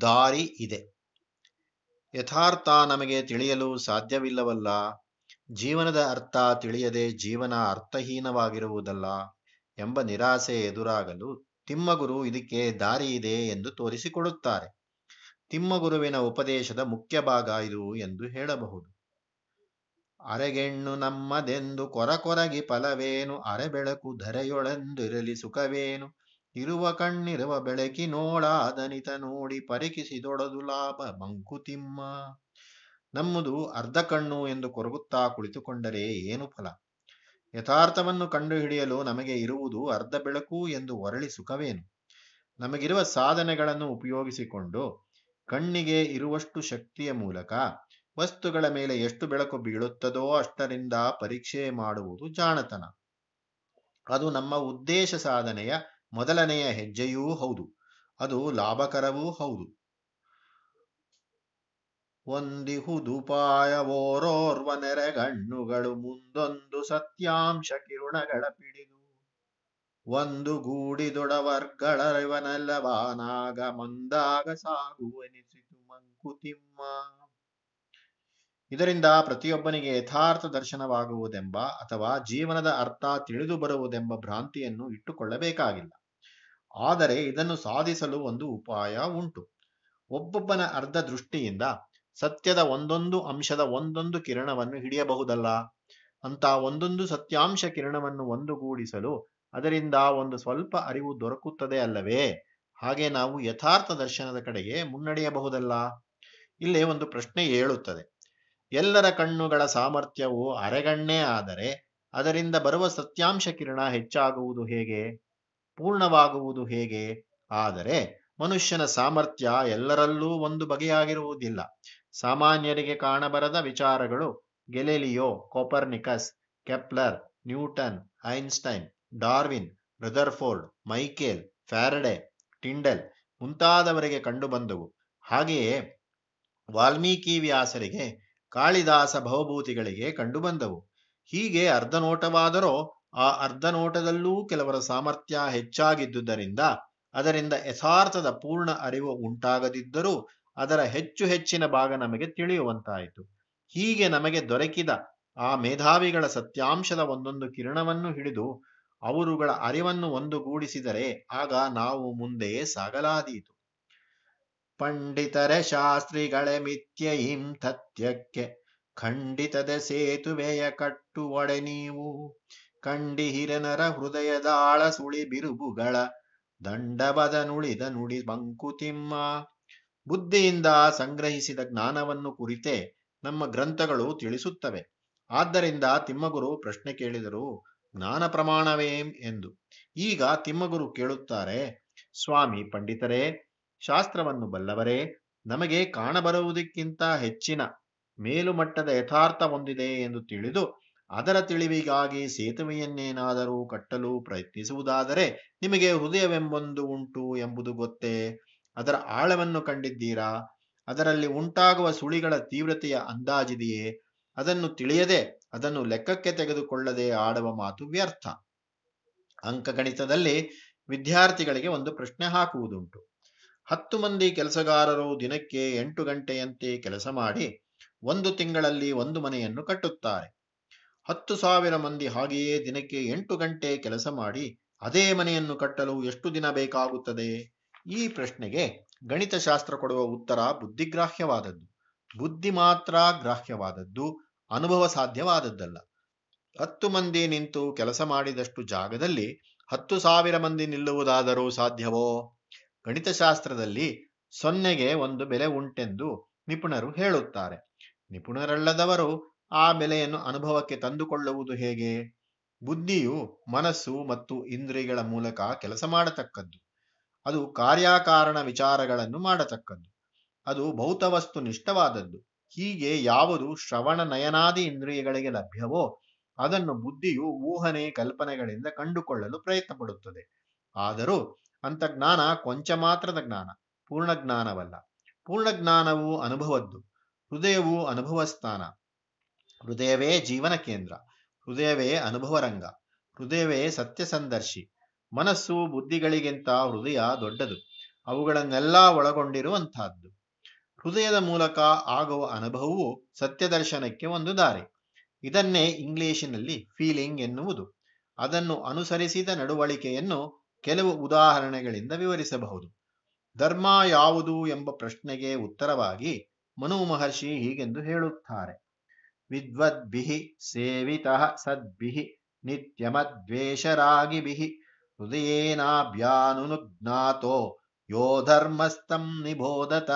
ದಾರಿ ಇದೆ. ಯಥಾರ್ಥ ನಮಗೆ ತಿಳಿಯಲು ಸಾಧ್ಯವಿಲ್ಲವಲ್ಲ. ಜೀವನದ ಅರ್ಥ ತಿಳಿಯದೆ ಜೀವನ ಅರ್ಥಹೀನವಾಗಿರುವುದಲ್ಲ ಎಂಬ ನಿರಾಸೆ ಎದುರಾಗಲು ತಿಮ್ಮಗುರು ಇದಕ್ಕೆ ದಾರಿ ಇದೆ ಎಂದು ತೋರಿಸಿಕೊಡುತ್ತಾರೆ. ತಿಮ್ಮಗುರುವಿನ ಉಪದೇಶದ ಮುಖ್ಯ ಭಾಗ ಇದು ಎಂದು ಹೇಳಬಹುದು. ಅರೆಗೆಣ್ಣು ನಮ್ಮದೆಂದು ಕೊರಕೊರಗಿ ಫಲವೇನು ಅರೆ ಬೆಳಕು ಧರೆಯೊಳೆಂದಿರಲಿ ಸುಖವೇನು ಇರುವ ಕಣ್ಣಿರುವ ಬೆಳಕಿನೋಳಾದನಿತ ನೋಡಿ ಪರಿಕಿಸಿದೊಡದು ಲಾಭ ಮಂಕುತಿಮ್ಮ ನಮ್ಮದು ಅರ್ಧ ಕಣ್ಣು ಎಂದು ಕೊರಗುತ್ತಾ ಕುಳಿತುಕೊಂಡರೆ ಏನು ಫಲ? ಯಥಾರ್ಥವನ್ನು ಕಂಡುಹಿಡಿಯಲು ನಮಗೆ ಇರುವುದು ಅರ್ಧ ಬೆಳಕು ಎಂದು ಹೊರಳಿ ಸುಖವೇನು? ನಮಗಿರುವ ಸಾಧನೆಗಳನ್ನು ಉಪಯೋಗಿಸಿಕೊಂಡು ಕಣ್ಣಿಗೆ ಇರುವಷ್ಟು ಶಕ್ತಿಯ ಮೂಲಕ ವಸ್ತುಗಳ ಮೇಲೆ ಎಷ್ಟು ಬೆಳಕು ಬೀಳುತ್ತದೋ ಅಷ್ಟರಿಂದ ಪರೀಕ್ಷೆ ಮಾಡುವುದು ಜಾಣತನ. ಅದು ನಮ್ಮ ಉದ್ದೇಶ ಸಾಧನೆಯ ಮೊದಲನೆಯ ಹೆಜ್ಜೆಯೂ ಹೌದು. ಅದು ಲಾಭಕರವೂ ಹೌದು. ಒಂದಿಹುದುಪಾಯವೋರೋರ್ವ ನೆರೆಗಣ್ಣುಗಳು ಮುಂದೊಂದು ಸತ್ಯಾಂಶ ಕಿರುಣಗಳ ಪಿಡಿದು. ಒಂದು ಗೂಡಿದೊಡವರ್ಗಳವನೆಲ್ಲವಾನಾಗ ಮಂದಾಗ ಸಾಗುವನಿಸಿತು ಮಂಕುತಿಮ್ಮ. ಇದರಿಂದ ಪ್ರತಿಯೊಬ್ಬನಿಗೆ ಯಥಾರ್ಥ ದರ್ಶನವಾಗುವುದೆಂಬ ಅಥವಾ ಜೀವನದ ಅರ್ಥ ತಿಳಿದು ಬರುವುದೆಂಬ ಭ್ರಾಂತಿಯನ್ನು ಇಟ್ಟುಕೊಳ್ಳಬೇಕಾಗಿಲ್ಲ. ಆದರೆ ಇದನ್ನು ಸಾಧಿಸಲು ಒಂದು ಉಪಾಯ ಉಂಟು. ಒಬ್ಬೊಬ್ಬನ ಅರ್ಧ ದೃಷ್ಟಿಯಿಂದ ಸತ್ಯದ ಒಂದೊಂದು ಅಂಶದ ಒಂದೊಂದು ಕಿರಣವನ್ನು ಹಿಡಿಯಬಹುದಲ್ಲ? ಅಂತ ಒಂದೊಂದು ಸತ್ಯಾಂಶ ಕಿರಣವನ್ನು ಒಂದುಗೂಡಿಸಲು ಅದರಿಂದ ಒಂದು ಸ್ವಲ್ಪ ಅರಿವು ದೊರಕುತ್ತದೆ ಅಲ್ಲವೇ? ಹಾಗೆ ನಾವು ಯಥಾರ್ಥ ದರ್ಶನದ ಕಡೆಗೆ ಮುನ್ನಡೆಯಬಹುದಲ್ಲ? ಇಲ್ಲಿ ಒಂದು ಪ್ರಶ್ನೆ ಏಳುತ್ತದೆ. ಎಲ್ಲರ ಕಣ್ಣುಗಳ ಸಾಮರ್ಥ್ಯವು ಅರೆಗಣ್ಣೇ ಆದರೆ ಅದರಿಂದ ಬರುವ ಸತ್ಯಾಂಶ ಕಿರಣ ಹೆಚ್ಚಾಗುವುದು ಹೇಗೆ? ಪೂರ್ಣವಾಗುವುದು ಹೇಗೆ? ಆದರೆ ಮನುಷ್ಯನ ಸಾಮರ್ಥ್ಯ ಎಲ್ಲರಲ್ಲೂ ಒಂದು ಬಗೆಯಾಗಿರುವುದಿಲ್ಲ. ಸಾಮಾನ್ಯರಿಗೆ ಕಾಣಬರದ ವಿಚಾರಗಳು Galileo, Copernicus, Kepler, Newton, Einstein, Darwin, Rutherford, Michael, Faraday, Tyndall ಮುಂತಾದವರಿಗೆ ಕಂಡುಬಂದವು. ಹಾಗೆಯೇ ವಾಲ್ಮೀಕಿ ವ್ಯಾಸರಿಗೆ ಕಾಳಿದಾಸ ಭವಭೂತಿಗಳಿಗೆ ಕಂಡುಬಂದವು. ಹೀಗೆ ಅರ್ಧ ನೋಟವಾದರೂ ಆ ಅರ್ಧ ನೋಟದಲ್ಲೂ ಕೆಲವರ ಸಾಮರ್ಥ್ಯ ಹೆಚ್ಚಾಗಿದ್ದುದರಿಂದ ಅದರಿಂದ ಯಥಾರ್ಥದ ಪೂರ್ಣ ಅರಿವು ಉಂಟಾಗದಿದ್ದರೂ ಅದರ ಹೆಚ್ಚು ಹೆಚ್ಚಿನ ಭಾಗ ನಮಗೆ ತಿಳಿಯುವಂತಾಯಿತು. ಹೀಗೆ ನಮಗೆ ದೊರಕಿದ ಆ ಮೇಧಾವಿಗಳ ಸತ್ಯಾಂಶದ ಒಂದೊಂದು ಕಿರಣವನ್ನು ಹಿಡಿದು ಅವರುಗಳ ಅರಿವನ್ನು ಒಂದುಗೂಡಿಸಿದರೆ ಆಗ ನಾವು ಮುಂದೆ ಸಾಗಲಾದೀತು. ಪಂಡಿತರ ಶಾಸ್ತ್ರಿಗಳೇ ಮಿಥ್ಯೆಯಿಂ ತಥ್ಯಕ್ಕೆ, ಖಂಡಿತದ ಸೇತುವೆಯ ಕಟ್ಟುವಡೆ ನೀವು. ಕಂಡಿಹಿರನರ ಹೃದಯದಾಳ ಸುಳಿ ಬಿರುಬುಗಳ ದಂಡಬದ ನುಳಿದ ನುಡಿ ಮಂಕುತಿಮ್ಮ ಬುದ್ಧಿಯಿಂದ ಸಂಗ್ರಹಿಸಿದ ಜ್ಞಾನವನ್ನು ಕುರಿತೇ ನಮ್ಮ ಗ್ರಂಥಗಳು ತಿಳಿಸುತ್ತವೆ. ಆದ್ದರಿಂದ ತಿಮ್ಮಗುರು ಪ್ರಶ್ನೆ ಕೇಳಿದರು, ಜ್ಞಾನ ಪ್ರಮಾಣವೇಂ ಎಂದು? ಈಗ ತಿಮ್ಮಗುರು ಕೇಳುತ್ತಾರೆ, ಸ್ವಾಮಿ ಪಂಡಿತರೇ, ಶಾಸ್ತ್ರವನ್ನು ಬಲ್ಲವರೇ, ನಮಗೆ ಕಾಣಬರುವುದಕ್ಕಿಂತ ಹೆಚ್ಚಿನ ಮೇಲುಮಟ್ಟದ ಯಥಾರ್ಥ ಹೊಂದಿದೆ ಎಂದು ತಿಳಿದು ಅದರ ತಿಳಿವಿಗಾಗಿ ಸೇತುವೆಯನ್ನೇನಾದರೂ ಕಟ್ಟಲು ಪ್ರಯತ್ನಿಸುವುದಾದರೆ ನಿಮಗೆ ಹೃದಯವೆಂಬೊಂದು ಉಂಟು ಎಂಬುದು ಗೊತ್ತೇ? ಅದರ ಆಳವನ್ನು ಕಂಡಿದ್ದೀರಾ? ಅದರಲ್ಲಿ ಉಂಟಾಗುವ ಸುಳಿಗಳ ತೀವ್ರತೆಯ ಅಂದಾಜಿದೆಯೇ? ಅದನ್ನು ತಿಳಿಯದೆ ಅದನ್ನು ಲೆಕ್ಕಕ್ಕೆ ತೆಗೆದುಕೊಳ್ಳದೆ ಆಡುವ ಮಾತು ವ್ಯರ್ಥ. ಅಂಕಗಣಿತದಲ್ಲಿ ವಿದ್ಯಾರ್ಥಿಗಳಿಗೆ ಒಂದು ಪ್ರಶ್ನೆ ಹಾಕುವುದುಂಟು. ಹತ್ತು ಮಂದಿ ಕೆಲಸಗಾರರು ದಿನಕ್ಕೆ ಎಂಟು ಗಂಟೆಯಂತೆ ಕೆಲಸ ಮಾಡಿ ಒಂದು ತಿಂಗಳಲ್ಲಿ ಒಂದು ಮನೆಯನ್ನು ಕಟ್ಟುತ್ತಾರೆ. ಹತ್ತು ಸಾವಿರ ಮಂದಿ ಹಾಗೆಯೇ ದಿನಕ್ಕೆ ಎಂಟು ಗಂಟೆ ಕೆಲಸ ಮಾಡಿ ಅದೇ ಮನೆಯನ್ನು ಕಟ್ಟಲು ಎಷ್ಟು ದಿನ ಬೇಕಾಗುತ್ತದೆ? ಈ ಪ್ರಶ್ನೆಗೆ ಗಣಿತಶಾಸ್ತ್ರ ಕೊಡುವ ಉತ್ತರ ಬುದ್ಧಿಗ್ರಾಹ್ಯವಾದದ್ದು. ಬುದ್ಧಿ ಮಾತ್ರ ಗ್ರಾಹ್ಯವಾದದ್ದು, ಅನುಭವ ಸಾಧ್ಯವಾದದ್ದಲ್ಲ. ಹತ್ತು ಮಂದಿ ನಿಂತು ಕೆಲಸ ಮಾಡಿದಷ್ಟು ಜಾಗದಲ್ಲಿ ಹತ್ತು ಸಾವಿರ ಮಂದಿ ನಿಲ್ಲುವುದಾದರೂ ಸಾಧ್ಯವೋ? ಗಣಿತಶಾಸ್ತ್ರದಲ್ಲಿ ಸೊನ್ನೆಗೆ ಒಂದು ಬೆಲೆ ಉಂಟೆಂದು ನಿಪುಣರು ಹೇಳುತ್ತಾರೆ. ನಿಪುಣರಲ್ಲದವರು ಆ ಬೆಲೆಯನ್ನು ಅನುಭವಕ್ಕೆ ತಂದುಕೊಳ್ಳುವುದು ಹೇಗೆ? ಬುದ್ಧಿಯು ಮನಸ್ಸು ಮತ್ತು ಇಂದ್ರಿಯಗಳ ಮೂಲಕ ಕೆಲಸ ಮಾಡತಕ್ಕದ್ದು. ಅದು ಕಾರ್ಯಕಾರಣ ವಿಚಾರಗಳನ್ನು ಮಾಡತಕ್ಕದ್ದು. ಅದು ಭೌತವಸ್ತು ನಿಷ್ಠವಾದದ್ದು. ಹೀಗೆ ಯಾವುದು ಶ್ರವಣ ನಯನಾದಿ ಇಂದ್ರಿಯಗಳಿಗೆ ಲಭ್ಯವೋ, ಅದನ್ನು ಬುದ್ಧಿಯು ಊಹನೆ ಕಲ್ಪನೆಗಳಿಂದ ಕಂಡುಕೊಳ್ಳಲು ಪ್ರಯತ್ನ ಪಡುತ್ತದೆ ಆದರೂ ಅಂತ ಜ್ಞಾನ ಕೊಂಚ ಮಾತ್ರದ ಜ್ಞಾನ ಪೂರ್ಣ ಜ್ಞಾನವಲ್ಲ ಪೂರ್ಣ ಜ್ಞಾನವು ಅನುಭವದ್ದು. ಹೃದಯವು ಅನುಭವ ಸ್ಥಾನ ಹೃದಯವೇ ಜೀವನ ಕೇಂದ್ರ, ಹೃದಯವೇ ಅನುಭವ ರಂಗ, ಹೃದಯವೇ ಸತ್ಯ ಸಂದರ್ಶಿ, ಮನಸ್ಸು ಬುದ್ಧಿಗಳಿಗಿಂತ ಹೃದಯ ದೊಡ್ಡದು, ಅವುಗಳನ್ನೆಲ್ಲ ಒಳಗೊಂಡಿರುವಂತಹದ್ದು ಹೃದಯದ ಮೂಲಕ ಆಗುವ ಅನುಭವವು ಸತ್ಯದರ್ಶನಕ್ಕೆ ಒಂದು ದಾರಿ. ಇದನ್ನೇ ಇಂಗ್ಲಿಶಿನಲ್ಲಿ ಫೀಲಿಂಗ್ ಎನ್ನುವುದು. ಅದನ್ನು ಅನುಸರಿಸಿದ ನಡವಳಿಕೆಯನ್ನು ಕೆಲವು ಉದಾಹರಣೆಗಳಿಂದ ವಿವರಿಸಬಹುದು. ಧರ್ಮ ಯಾವುದು ಎಂಬ ಪ್ರಶ್ನೆಗೆ ಉತ್ತರವಾಗಿ ಮನು ಮಹರ್ಷಿ ಹೀಗೆಂದು ಹೇಳುತ್ತಾರೆ. ವಿದ್ವದ್ಭಿಃ ಸೇವಿತಃ ಸದ್ಭಿಃ ನಿತ್ಯಮದ್ವೇಷರಾಗಿಭಿಃ ಹೃದಯೇನಾಭ್ಯಾನುನುಜ್ಞಾತೋ ಯೋ ಧರ್ಮಸ್ಥಂ ನಿಬೋಧತ.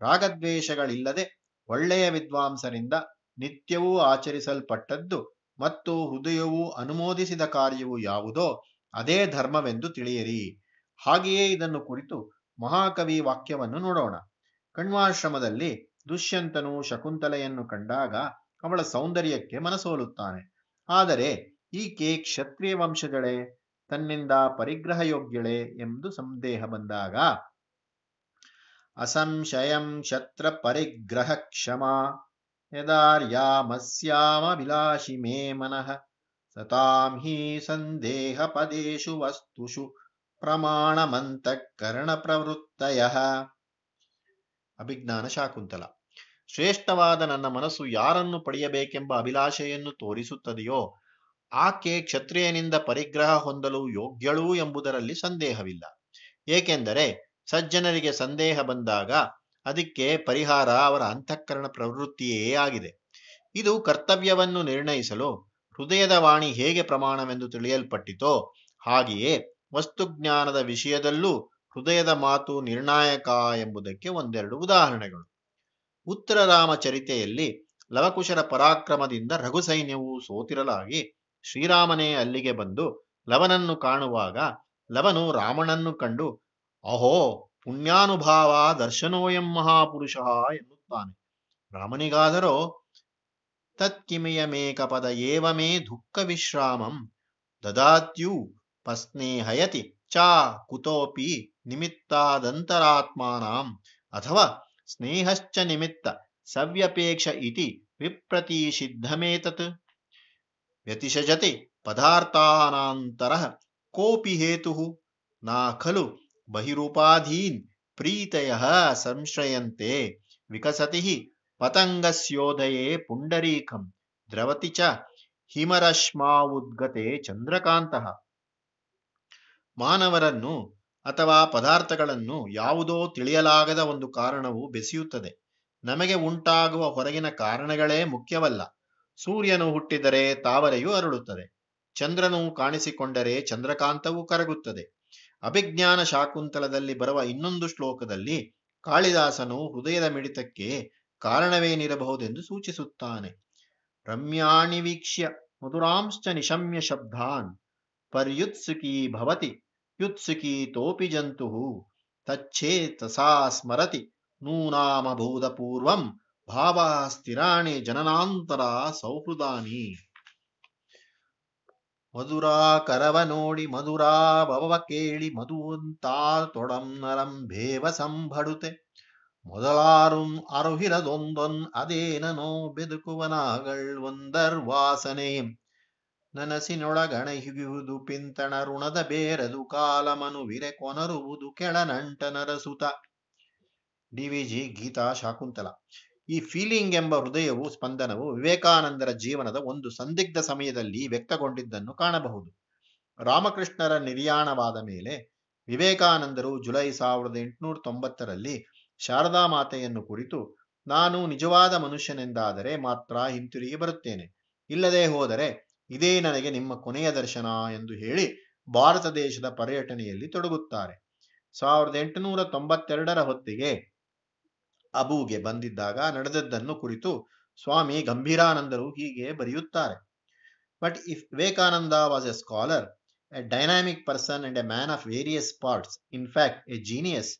ರಾಗದ್ವೇಷಗಳಿಲ್ಲದೆ ಒಳ್ಳೆಯ ವಿದ್ವಾಂಸರಿಂದ ನಿತ್ಯವೂ ಆಚರಿಸಲ್ಪಟ್ಟದ್ದು ಮತ್ತು ಹೃದಯವು ಅನುಮೋದಿಸಿದ ಕಾರ್ಯವು ಯಾವುದೋ ಅದೇ ಧರ್ಮವೆಂದು ತಿಳಿಯಿರಿ. ಹಾಗೆಯೇ ಇದನ್ನು ಕುರಿತು ಮಹಾಕವಿ ವಾಕ್ಯವನ್ನು ನೋಡೋಣ. ಕಣ್ವಾಶ್ರಮದಲ್ಲಿ ದುಷ್ಯಂತನು ಶಕುಂತಲೆಯನ್ನು ಕಂಡಾಗ ಅವಳ ಸೌಂದರ್ಯಕ್ಕೆ ಮನಸೋಲುತ್ತಾನೆ. ಆದರೆ ಈಕೆ ಕ್ಷತ್ರಿಯ ವಂಶಗಳೇ ತನ್ನಿಂದ ಪರಿಗ್ರಹ ಯೋಗ್ಯಳೆ ಎಂದು ಸಂದೇಹ ಬಂದಾಗ, ಅಸಂಶಯಂ ಕ್ಷತ್ರ ಪರಿಗ್ರಹ ಕ್ಷಮ ಯದಾರ್ಯಾಮಸ್ಯಾಮಭಿಲಾಷಿ ಮೇ ಮನಃ ಸತಾಂ ಹಿ ಸಂದೇಹ ಪದೇಶು ವಸ್ತುಷು ಪ್ರಮಾಣಮಂತಃಕರಣ ಪ್ರವೃತ್ತಯ ಅಭಿಜ್ಞಾನ ಶಾಕುಂತಲ. ಶ್ರೇಷ್ಠವಾದ ನನ್ನ ಮನಸ್ಸು ಯಾರನ್ನು ಪಡೆಯಬೇಕೆಂಬ ಅಭಿಲಾಷೆಯನ್ನು ತೋರಿಸುತ್ತದೆಯೋ, ಆಕೆ ಕ್ಷತ್ರಿಯನಿಂದ ಪರಿಗ್ರಹ ಹೊಂದಲು ಯೋಗ್ಯಳು ಎಂಬುದರಲ್ಲಿ ಸಂದೇಹವಿಲ್ಲ. ಏಕೆಂದರೆ ಸಜ್ಜನರಿಗೆ ಸಂದೇಹ ಬಂದಾಗ ಅದಕ್ಕೆ ಪರಿಹಾರ ಅವರ ಅಂತಃಕರಣ ಪ್ರವೃತ್ತಿಯೇ ಆಗಿದೆ. ಇದು ಕರ್ತವ್ಯವನ್ನು ನಿರ್ಣಯಿಸಲು ಹೃದಯದ ವಾಣಿ ಹೇಗೆ ಪ್ರಮಾಣವೆಂದು ತಿಳಿಯಲ್ಪಟ್ಟಿತೋ, ಹಾಗೆಯೇ ವಸ್ತುಜ್ಞಾನದ ವಿಷಯದಲ್ಲೂ ಹೃದಯದ ಮಾತು ನಿರ್ಣಾಯಕ ಎಂಬುದಕ್ಕೆ ಒಂದೆರಡು ಉದಾಹರಣೆಗಳು. ಉತ್ತರ ರಾಮಚರಿತೆಯಲ್ಲಿ ಲವಕುಶರ ಪರಾಕ್ರಮದಿಂದ ರಘು ಸೈನ್ಯವು ಸೋತಿರಲಾಗಿ ಶ್ರೀರಾಮನೇ ಅಲ್ಲಿಗೆ ಬಂದು ಲವನನ್ನು ಕಾಣುವಾಗ ಲವನು ರಾಮನನ್ನು ಕಂಡು, ಅಹೋ, ಪುಣ್ಯಾನುಭಾವ ದರ್ಶನೋಯಂ ಮಹಾಪುರುಷ ಎನ್ನುತ್ತಾನೆ. ರಾಮನಿಗಾದರೋ, ತತ್ಕಿಮಿಯ ಮೇಕಪದ ಏವಮೇ ದುಃಖ ವಿಶ್ರಾಮಂ ದದಾತ್ಯು ಪಸ್ನೇಹಯತಿ ಚ ಕುತೋಪಿ ನಿಮಿತ್ತಾದಂತರಾತ್ಮಾನಾಂ ಅಥವಾ ಸ್ನೇಹಶ್ಚ ನಿಮಿತ್ತ ಸವ್ಯಪೇಕ್ಷ ಇತಿ ವಿಪ್ರತಿಷಿದ್ಧಮೇತತ್. ವ್ಯತಿಷಜತಿ ಪದಾರ್ಥಾನಾಂತರ ಕೋಪಿ ಹೇತು. ನಾ ಖಲು ಬಹಿರುಪಾಧೀನ್ ಪ್ರೀತಯ ಸಂಶ್ರಯಂತೆ ವಿಕಸತಿ ಪತಂಗಸ್ಯೋದಯೇ ಪುಂಡರೀಕಂ ದ್ರವತಿ ಚ ಹಿಮರಶ್ಮಾವುದ್ಗತೆ ಚಂದ್ರಕಾಂತಃ. ಮಾನವರನ್ನು ಅಥವಾ ಪದಾರ್ಥಗಳನ್ನು ಯಾವುದೋ ತಿಳಿಯಲಾಗದ ಒಂದು ಕಾರಣವು ಬೆಸೆಯುತ್ತದೆ. ನಮಗೆ ಉಂಟಾಗುವ ಹೊರಗಿನ ಕಾರಣಗಳೇ ಮುಖ್ಯವಲ್ಲ. ಸೂರ್ಯನು ಹುಟ್ಟಿದರೆ ತಾವರೆಯು ಅರಳುತ್ತದೆ. ಚಂದ್ರನು ಕಾಣಿಸಿಕೊಂಡರೆ ಚಂದ್ರಕಾಂತವು ಕರಗುತ್ತದೆ. ಅಭಿಜ್ಞಾನ ಶಾಕುಂತಲದಲ್ಲಿ ಬರುವ ಇನ್ನೊಂದು ಶ್ಲೋಕದಲ್ಲಿ ಕಾಳಿದಾಸನು ಹೃದಯದ ಮಿಡಿತಕ್ಕೆ ಕಾರಣವೇನಿರಬಹುದೆಂದು ಸೂಚಿಸುತ್ತಾನೆ. ರಮ್ಯಾಣಿ ವೀಕ್ಷ್ಯ ಮಧುರಾಂಶ್ಚ ನಿಶಮ್ಯ ಶಬ್ದಾನ್, ಪರ್ಯುತ್ಸುಕೀ ಭವತಿ. ಯುತ್ಸುಕೀ ತೋಪಿ ಜಂತು ತಚ್ಛೇತಸಾ ಸ್ಮರತಿ, ನೂನಾಮಭೂತಪೂರ್ವಂ ಭಾವ ಸ್ಥಿರಾಣಿ ಜನನಾಂತರ ಸೌಹೃದಾನಿ. ಮಧುರಾ ಕರವ ನೋಡಿ ಮಧುರಾ ಭವ ಕೇಳಿ ಮಧುವಂತಾ ತೊಡಂ ನರಂ ಭೇವ ಸಂಭಡುತೆ, ಮೊದಲಾರುಂ ಅರುಹಿರದೊಂದೊನ್ ಅದೇನನೋ ಬೆದುಕುವನಾಗಳ್ ಒಂದರ್ ವಾಸನೆಯಂ ನನಸಿನೊಳಗಣ ಹಿಗಿಯುವುದು ಪಿಂತಣ ಋಣದ ಬೇರದು ಕಾಲಮನು ವಿರೆ ಕೊನರುವುದು ಡಿ ವಿ ಡಿವಿಜಿ ಗೀತಾ ಶಾಕುಂತಲ. ಈ ಫೀಲಿಂಗ್ ಎಂಬ ಹೃದಯವು ಸ್ಪಂದನವು ವಿವೇಕಾನಂದರ ಜೀವನದ ಒಂದು ಸಂದಿಗ್ಧ ಸಮಯದಲ್ಲಿ ವ್ಯಕ್ತಗೊಂಡಿದ್ದನ್ನು ಕಾಣಬಹುದು. ರಾಮಕೃಷ್ಣರ ನಿರ್ಯಾಣವಾದ ಮೇಲೆ ವಿವೇಕಾನಂದರು ಜುಲೈ ಸಾವಿರದ ಎಂಟುನೂರ ತೊಂಬತ್ತರಲ್ಲಿ ಶಾರದಾ ಮಾತೆಯನ್ನು ಕುರಿತು, ನಾನು ನಿಜವಾದ ಮನುಷ್ಯನೆಂದಾದರೆ ಮಾತ್ರ ಹಿಂತಿರುಗಿ ಬರುತ್ತೇನೆ. ಇಲ್ಲದೆ ಹೋದರೆ ಇದೇ ನನಗೆ ನಿಮ್ಮ ಕೊನೆಯ ದರ್ಶನ ಎಂದು ಹೇಳಿ ಭಾರತ ದೇಶದ ಪರ್ಯಟನೆಯಲ್ಲಿ ತೊಡಗುತ್ತಾರೆ. ಸಾವಿರದ ಎಂಟುನೂರ ತೊಂಬತ್ತೆರಡರ ಹೊತ್ತಿಗೆ ಅಬುಗೆ ಬಂದಿದ್ದಾಗ ನಡೆದದ್ದನ್ನು ಕುರಿತು ಸ್ವಾಮಿ ಗಂಭೀರಾನಂದರು ಹೀಗೆ ಬರೆಯುತ್ತಾರೆ. But if Vivekananda was a scholar a dynamic person and a man of various parts in fact a genius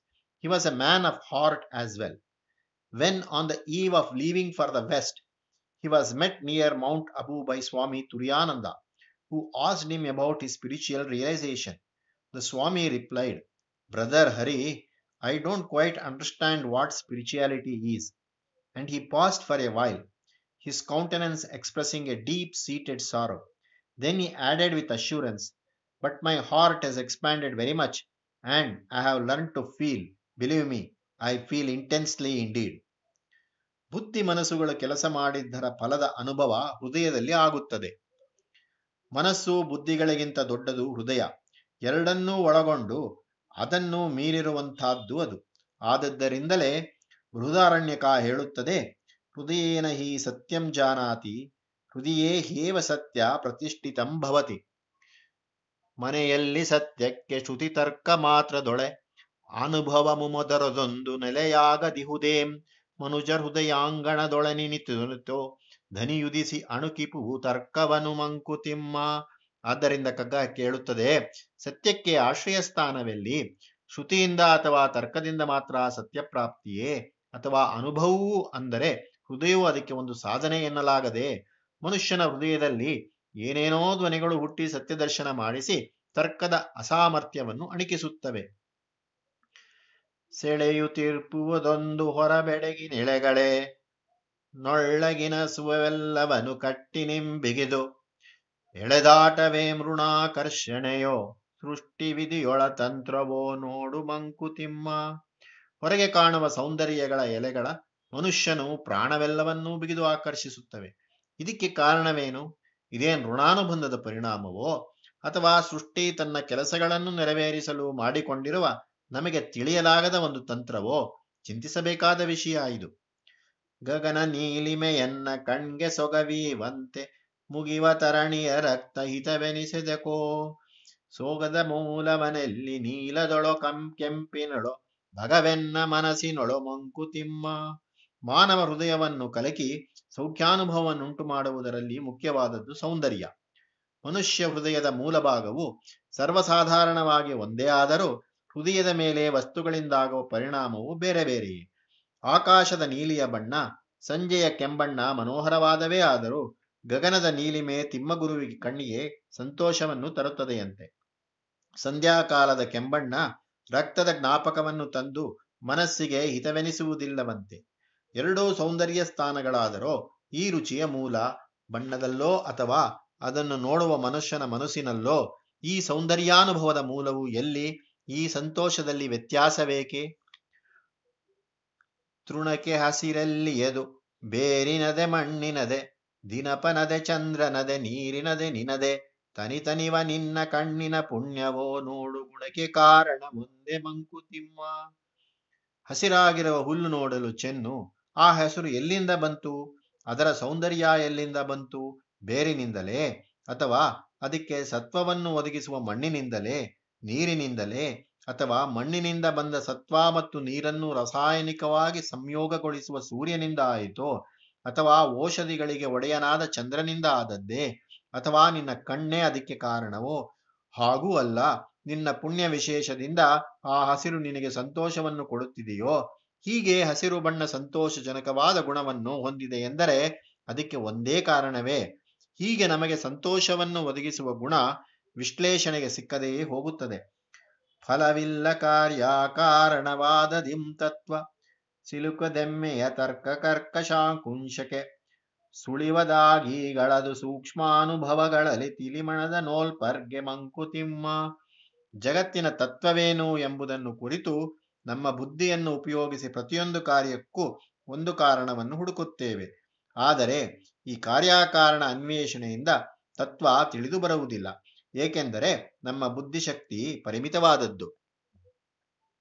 he was a man of heart as well when on the eve of leaving for the west, he was met near Mount Abu by Swami Turiyananda, who asked him about his spiritual realization. The Swami replied, Brother Hari, I don't quite understand what spirituality is. And he paused for a while, his countenance expressing a deep seated sorrow. Then he added with assurance, But my heart has expanded very much and I have learned to feel. Believe me, I feel intensely indeed. ಬುದ್ಧಿ ಮನಸ್ಸುಗಳು ಕೆಲಸ ಮಾಡಿದ್ದರ ಫಲದ ಅನುಭವ ಹೃದಯದಲ್ಲಿ ಆಗುತ್ತದೆ. ಮನಸ್ಸು ಬುದ್ಧಿಗಳಿಗಿಂತ ದೊಡ್ಡದು ಹೃದಯ. ಎರಡನ್ನೂ ಒಳಗೊಂಡು ಅದನ್ನು ಮೀರಿರುವಂತಹದ್ದು ಅದು. ಆದದ್ದರಿಂದಲೇ ಬೃಹದಾರಣ್ಯಕ ಹೇಳುತ್ತದೆ, ಹೃದಯೇನ ಹಿ ಸತ್ಯಂ ಜಾನಾತಿ, ಹೃದಯೇ ಹೇವ ಸತ್ಯ ಪ್ರತಿಷ್ಠಿತಂ ಭವತಿ. ಮನೆಯಲ್ಲಿ ಸತ್ಯಕ್ಕೆ ಶ್ರುತಿ ತರ್ಕ ಮಾತ್ರದೊಳೆ ಅನುಭವ ಮೊದರದೊಂದು ನೆಲೆಯಾಗದಿಹುದೇಂ ಮನುಜ ಹೃದಯಾಂಗಣದೊಳೆ ನಿಂತು ಧನಿಯುದಿಸಿ ಅಣುಕಿಪು ತರ್ಕವನು ಮಂಕುತಿಮ್ಮ. ಆದ್ದರಿಂದ ಕಗ್ಗ ಕೇಳುತ್ತದೆ, ಸತ್ಯಕ್ಕೆ ಆಶ್ರಯ ಸ್ಥಾನವೆಲ್ಲಿ ಶ್ರುತಿಯಿಂದ ಅಥವಾ ತರ್ಕದಿಂದ ಮಾತ್ರ ಸತ್ಯಪ್ರಾಪ್ತಿಯೇ? ಅಥವಾ ಅನುಭವವೂ ಅಂದರೆ ಹೃದಯವು ಅದಕ್ಕೆ ಒಂದು ಸಾಧನೆ ಎನ್ನಲಾಗದೆ ಮನುಷ್ಯನ ಹೃದಯದಲ್ಲಿ ಏನೇನೋ ಧ್ವನಿಗಳು ಹುಟ್ಟಿ ಸತ್ಯದರ್ಶನ ಮಾಡಿಸಿ ತರ್ಕದ ಅಸಾಮರ್ಥ್ಯವನ್ನು ಅಣಿಕಿಸುತ್ತವೆ. ಸೆಳೆಯುತ್ತಿರ್ಪುವುದೊಂದು ಹೊರಬೆಡಗಿ ನೆಳೆಗಳೇ. ನೊಳ್ಳಗಿನ ಸುವೆಲ್ಲವನು ಕಟ್ಟಿನಿಂಬಿಗಿದು ಎಳೆದಾಟವೇ ಮೃಣಾಕರ್ಷಣೆಯೋ. ಸೃಷ್ಟಿ ವಿಧಿಯೊಳ ತಂತ್ರವೋ ನೋಡು ಮಂಕುತಿಮ್ಮ. ಹೊರಗೆ ಕಾಣುವ ಸೌಂದರ್ಯಗಳ ಎಲೆಗಳ ಮನುಷ್ಯನು ಪ್ರಾಣವೆಲ್ಲವನ್ನೂ ಬಿಗಿದು ಆಕರ್ಷಿಸುತ್ತವೆ. ಇದಕ್ಕೆ ಕಾರಣವೇನು? ಇದೇನು ಋಣಾನುಬಂಧದ ಪರಿಣಾಮವೋ? ಅಥವಾ ಸೃಷ್ಟಿ ತನ್ನ ಕೆಲಸಗಳನ್ನು ನೆರವೇರಿಸಲು ಮಾಡಿಕೊಂಡಿರುವ ನಮಗೆ ತಿಳಿಯಲಾಗದ ಒಂದು ತಂತ್ರವೋ? ಚಿಂತಿಸಬೇಕಾದ ವಿಷಯ ಇದು. ಗಗನ ನೀಲಿಮೆಯನ್ನ ಕಣ್ಗೆ ಸೊಗವೀವಂತೆ ಮುಗಿವ ತರಣಿಯ ರಕ್ತ ಹಿತವೆನಿಸೆದಕೋ ಸೋಗದ ಮೂಲವನೆಲ್ಲಿ ನೀಲದೊಳೊ ಕಂ ಕೆಂಪಿನೊಳೊ? ಭಗವೆನ್ನ ಮನಸ್ಸಿನೊಳೊ ಮಂಕುತಿಮ್ಮ ಮಾನವ ಹೃದಯವನ್ನು ಕಲಕಿ ಸೌಖ್ಯಾನುಭವವನ್ನುಂಟು ಮಾಡುವುದರಲ್ಲಿ ಮುಖ್ಯವಾದದ್ದು ಸೌಂದರ್ಯ. ಮನುಷ್ಯ ಹೃದಯದ ಮೂಲಭಾಗವು ಸರ್ವಸಾಧಾರಣವಾಗಿ ಒಂದೇ ಆದರೂ ಹೃದಯದ ಮೇಲೆ ವಸ್ತುಗಳಿಂದಾಗುವ ಪರಿಣಾಮವು ಬೇರೆ ಬೇರೆಯೇ ಆಕಾಶದ ನೀಲಿಯ ಬಣ್ಣ, ಸಂಜೆಯ ಕೆಂಬಣ್ಣ ಮನೋಹರವಾದವೇ ಆದರೂ ಗಗನದ ನೀಲಿಮೆ ತಿಮ್ಮಗುರುವಿಗೆ ಕಣ್ಣಿಗೆ ಸಂತೋಷವನ್ನು ತರುತ್ತದೆಯಂತೆ. ಸಂಧ್ಯಾಕಾಲದ ಕೆಂಬಣ್ಣ ರಕ್ತದ ಜ್ಞಾಪಕವನ್ನು ತಂದು ಮನಸ್ಸಿಗೆ ಹಿತವೆನಿಸುವುದಿಲ್ಲವಂತೆ. ಎರಡೂ ಸೌಂದರ್ಯ ಸ್ಥಾನಗಳಾದರೂ ಈ ರುಚಿಯ ಮೂಲ ಬಣ್ಣದಲ್ಲೋ ಅಥವಾ ಅದನ್ನು ನೋಡುವ ಮನುಷ್ಯನ ಮನಸ್ಸಿನಲ್ಲೋ ಈ ಸೌಂದರ್ಯಾನುಭವದ ಮೂಲವು ಎಲ್ಲಿ ಈ ಸಂತೋಷದಲ್ಲಿ ವ್ಯತ್ಯಾಸವೇಕೆ? ತೃಣಕ್ಕೆ ಹಸಿರಲ್ಲಿಯದು ಬೇರಿನದೆ ಮಣ್ಣಿನದೆ, ದಿನಪನದೆ ಚಂದ್ರನದೆ, ನೀರಿನದೆ ನಿನದೆ ತನಿತನಿವ ನಿನ್ನ ಕಣ್ಣಿನ ಪುಣ್ಯವೋ ನೋಡು ಗುಣಕ್ಕೆ ಕಾರಣ ಮುಂದೆ ಮಂಕುತಿಮ್ಮ ಹಸಿರಾಗಿರುವ ಹುಲ್ಲು ನೋಡಲು ಚೆನ್ನು, ಆ ಹೆಸರು ಎಲ್ಲಿಂದ ಬಂತು? ಅದರ ಸೌಂದರ್ಯ ಎಲ್ಲಿಂದ ಬಂತು? ಬೇರಿನಿಂದಲೇ ಅಥವಾ ಅದಕ್ಕೆ ಸತ್ವವನ್ನು ಒದಗಿಸುವ ಮಣ್ಣಿನಿಂದಲೇ? ನೀರಿನಿಂದಲೇ ಅಥವಾ ಮಣ್ಣಿನಿಂದ ಬಂದ ಸತ್ವ ಮತ್ತು ನೀರನ್ನು ರಾಸಾಯನಿಕವಾಗಿ ಸಂಯೋಗಗೊಳಿಸುವ ಸೂರ್ಯನಿಂದ ಆಯಿತೋ ಅಥವಾ ಔಷಧಿಗಳಿಗೆ ಒಡೆಯನಾದ ಚಂದ್ರನಿಂದ ಆದದ್ದೇ ಅಥವಾ ನಿನ್ನ ಕಣ್ಣೇ ಅದಕ್ಕೆ ಕಾರಣವೋ? ಹಾಗೂ ಅಲ್ಲ, ನಿನ್ನ ಪುಣ್ಯ ವಿಶೇಷದಿಂದ ಆ ಹಸಿರು ನಿನಗೆ ಸಂತೋಷವನ್ನು ಕೊಡುತ್ತಿದೆಯೋ? ಹೀಗೆ ಹಸಿರು ಬಣ್ಣ ಸಂತೋಷಜನಕವಾದ ಗುಣವನ್ನು ಹೊಂದಿದೆ ಎಂದರೆ ಅದಕ್ಕೆ ಒಂದೇ ಕಾರಣವೇ. ಹೀಗೆ ನಮಗೆ ಸಂತೋಷವನ್ನು ಒದಗಿಸುವ ಗುಣ ವಿಶ್ಲೇಷಣೆಗೆ ಸಿಕ್ಕದೆಯೇ ಹೋಗುತ್ತದೆ. ಫಲವಿಲ್ಲ ಕಾರ್ಯ ಕಾರಣವಾದದಿಂ ತತ್ವ. ಸಿಲುಕದೆಮ್ಮೆಯ ತರ್ಕ ಕರ್ಕಶಾಂಕುಂಶಕ್ಕೆ ಸುಳಿವದಾಗಿಗಳದು ಸೂಕ್ಷ್ಮಾನುಭವಗಳಲ್ಲಿ ತಿಳಿಮಣದ ನೋಲ್ಪರ್ಗೆ ಮಂಕುತಿಮ್ಮ. ಜಗತ್ತಿನ ತತ್ವವೇನು ಎಂಬುದನ್ನು ಕುರಿತು ನಮ್ಮ ಬುದ್ಧಿಯನ್ನು ಉಪಯೋಗಿಸಿ ಪ್ರತಿಯೊಂದು ಕಾರ್ಯಕ್ಕೂ ಒಂದು ಕಾರಣವನ್ನು ಹುಡುಕುತ್ತೇವೆ. ಆದರೆ ಈ ಕಾರ್ಯಕಾರಣ ಅನ್ವೇಷಣೆಯಿಂದ ತತ್ವ ತಿಳಿದು ಬರುವುದಿಲ್ಲ. ಏಕೆಂದರೆ ನಮ್ಮ ಬುದ್ಧಿಶಕ್ತಿ ಪರಿಮಿತವಾದದ್ದು.